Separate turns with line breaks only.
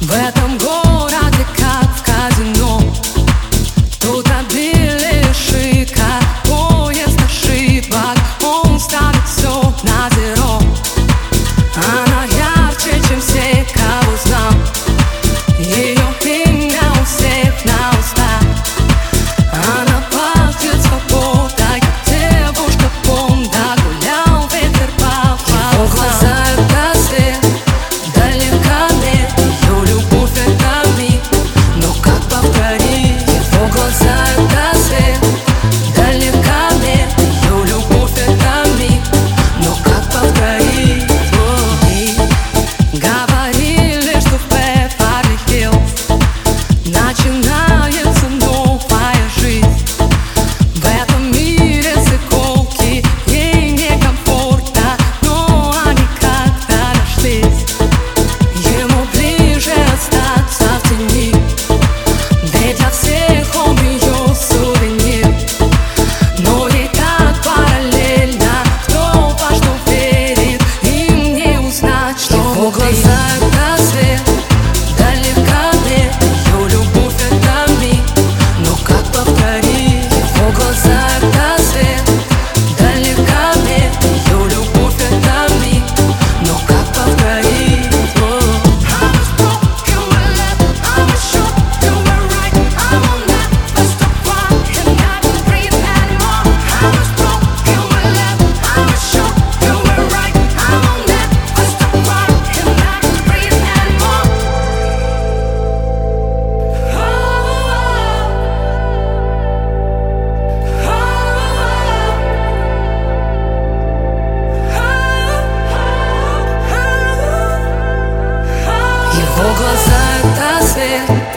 В этом городе, как в казино. tonight places